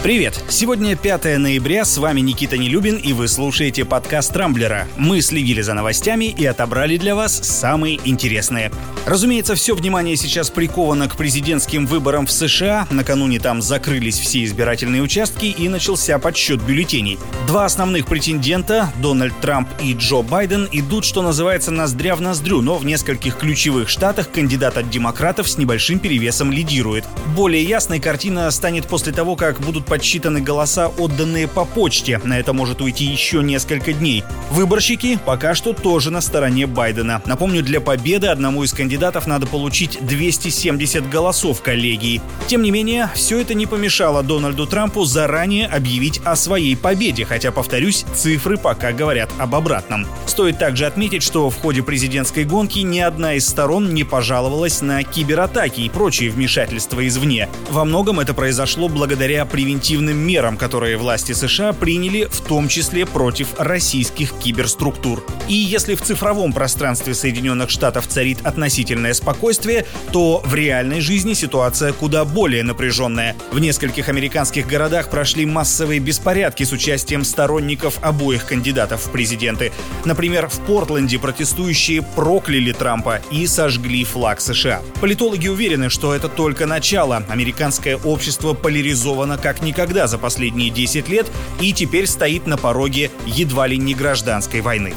Привет! Сегодня 5 ноября, с вами Никита Нелюбин, и вы слушаете подкаст «Трамблера». Мы следили за новостями и отобрали для вас самые интересные. Разумеется, все внимание сейчас приковано к президентским выборам в США. Накануне там закрылись все избирательные участки и начался подсчет бюллетеней. Два основных претендента, Дональд Трамп и Джо Байден, идут, что называется, ноздря в ноздрю, но в нескольких ключевых штатах кандидат от демократов с небольшим перевесом лидирует. Более ясной картина станет после того, как будут подсчитаны голоса, отданные по почте. На это может уйти еще несколько дней. Выборщики пока что тоже на стороне Байдена. Напомню, для победы одному из кандидатов надо получить 270 голосов коллегии. Тем не менее, все это не помешало Дональду Трампу заранее объявить о своей победе, хотя, повторюсь, цифры пока говорят об обратном. Стоит также отметить, что в ходе президентской гонки ни одна из сторон не пожаловалась на кибератаки и прочие вмешательства извне. Во многом это произошло благодаря превентивным превентивным мерам, которые власти США приняли в том числе против российских киберструктур. И если в цифровом пространстве Соединенных Штатов царит относительное спокойствие, то в реальной жизни ситуация куда более напряженная. В нескольких американских городах прошли массовые беспорядки с участием сторонников обоих кандидатов в президенты. Например, в Портленде протестующие прокляли Трампа и сожгли флаг США. Политологи уверены, что это только начало. Американское общество поляризовано как никогда за последние 10 лет и теперь стоит на пороге едва ли не гражданской войны.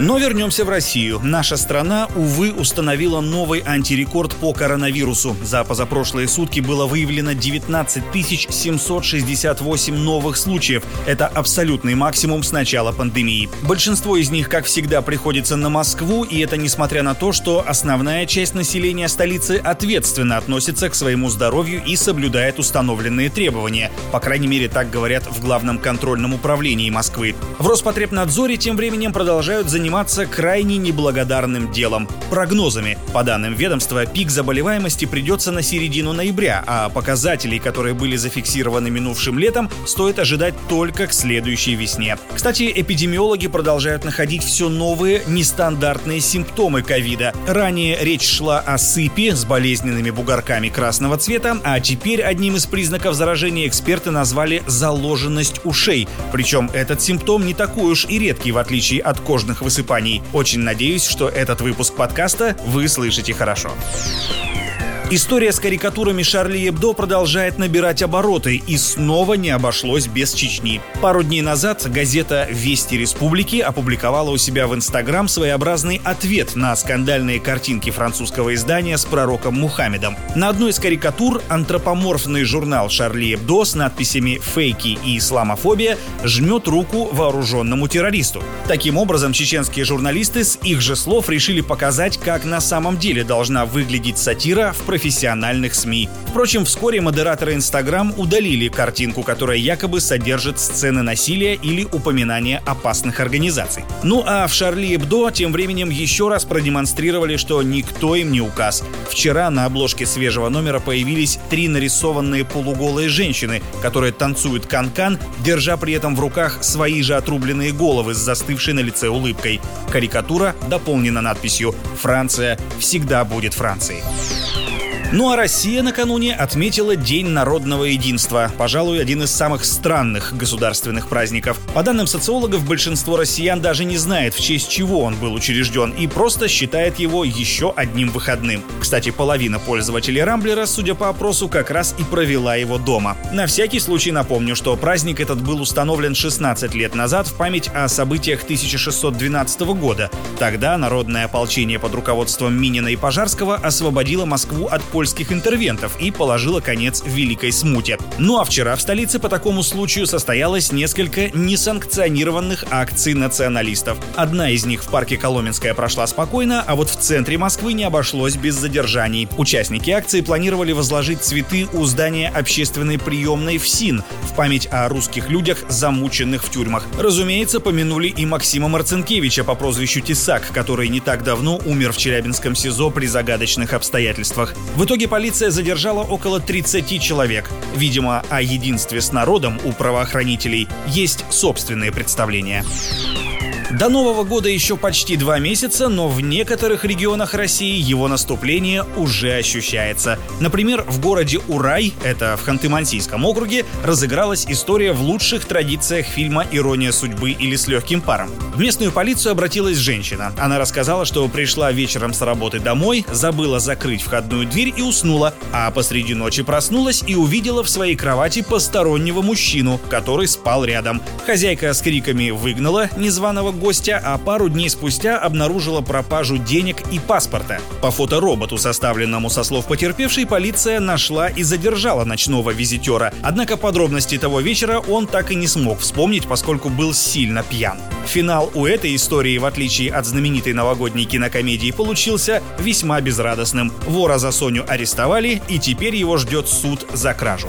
Но вернемся в Россию. Наша страна, увы, установила новый антирекорд по коронавирусу. За позапрошлые сутки было выявлено 19 768 новых случаев. Это абсолютный максимум с начала пандемии. Большинство из них, как всегда, приходится на Москву, и это несмотря на то, что основная часть населения столицы ответственно относится к своему здоровью и соблюдает установленные требования. По крайней мере, так говорят в Главном контрольном управлении Москвы. В Роспотребнадзоре тем временем продолжают заниматься заниматься крайне неблагодарным делом – прогнозами. По данным ведомства, пик заболеваемости придется на середину ноября, а показателей, которые были зафиксированы минувшим летом, стоит ожидать только к следующей весне. Кстати, эпидемиологи продолжают находить все новые нестандартные симптомы ковида. Ранее речь шла о сыпи с болезненными бугорками красного цвета, а теперь одним из признаков заражения эксперты назвали заложенность ушей. Причем этот симптом не такой уж и редкий, в отличие от кожных высыпаний высыпаний. Очень надеюсь, что этот выпуск подкаста вы слышите хорошо. История с карикатурами Шарли Эбдо продолжает набирать обороты и снова не обошлось без Чечни. Пару дней назад газета «Вести Республики» опубликовала у себя в Инстаграм своеобразный ответ на скандальные картинки французского издания с пророком Мухаммедом. На одной из карикатур антропоморфный журнал Шарли Эбдо с надписями «Фейки» и «Исламофобия» жмет руку вооруженному террористу. Таким образом, чеченские журналисты с их же слов решили показать, как на самом деле должна выглядеть сатира в профессиональных СМИ. Впрочем, вскоре модераторы Инстаграм удалили картинку, которая якобы содержит сцены насилия или упоминания опасных организаций. Ну а в Шарли Эбдо тем временем еще раз продемонстрировали, что никто им не указ. Вчера на обложке свежего номера появились три нарисованные полуголые женщины, которые танцуют канкан, -кан, держа при этом в руках свои же отрубленные головы с застывшей на лице улыбкой. Карикатура дополнена надписью «Франция всегда будет Францией». Ну а Россия накануне отметила День народного единства. Пожалуй, один из самых странных государственных праздников. По данным социологов, большинство россиян даже не знает, в честь чего он был учрежден, и просто считает его еще одним выходным. Кстати, половина пользователей Рамблера, судя по опросу, как раз и провела его дома. На всякий случай напомню, что праздник этот был установлен 16 лет назад в память о событиях 1612 года. Тогда народное ополчение под руководством Минина и Пожарского освободило Москву от пользователей польских интервентов и положила конец Великой Смуте. Ну а вчера в столице по такому случаю состоялось несколько несанкционированных акций националистов. Одна из них в парке Коломенская прошла спокойно, а вот в центре Москвы не обошлось без задержаний. Участники акции планировали возложить цветы у здания общественной приемной в СИН в память о русских людях, замученных в тюрьмах. Разумеется, помянули и Максима Марцинкевича по прозвищу Тесак, который не так давно умер в Челябинском СИЗО при загадочных обстоятельствах. В итоге итоге полиция задержала около 30 человек. Видимо, о единстве с народом у правоохранителей есть собственные представления. До Нового года еще почти два месяца, но в некоторых регионах России его наступление уже ощущается. Например, в городе Урай, это в Ханты-Мансийском округе, разыгралась история в лучших традициях фильма «Ирония судьбы» или «С легким паром». В местную полицию обратилась женщина. Она рассказала, что пришла вечером с работы домой, забыла закрыть входную дверь и уснула, а посреди ночи проснулась и увидела в своей кровати постороннего мужчину, который спал рядом. Хозяйка с криками выгнала незваного гостя, а пару дней спустя обнаружила пропажу денег и паспорта. По фотороботу, составленному со слов потерпевшей, полиция нашла и задержала ночного визитера. Однако подробности того вечера он так и не смог вспомнить, поскольку был сильно пьян. Финал у этой истории, в отличие от знаменитой новогодней кинокомедии, получился весьма безрадостным. Вора за Соню арестовали, и теперь его ждет суд за кражу.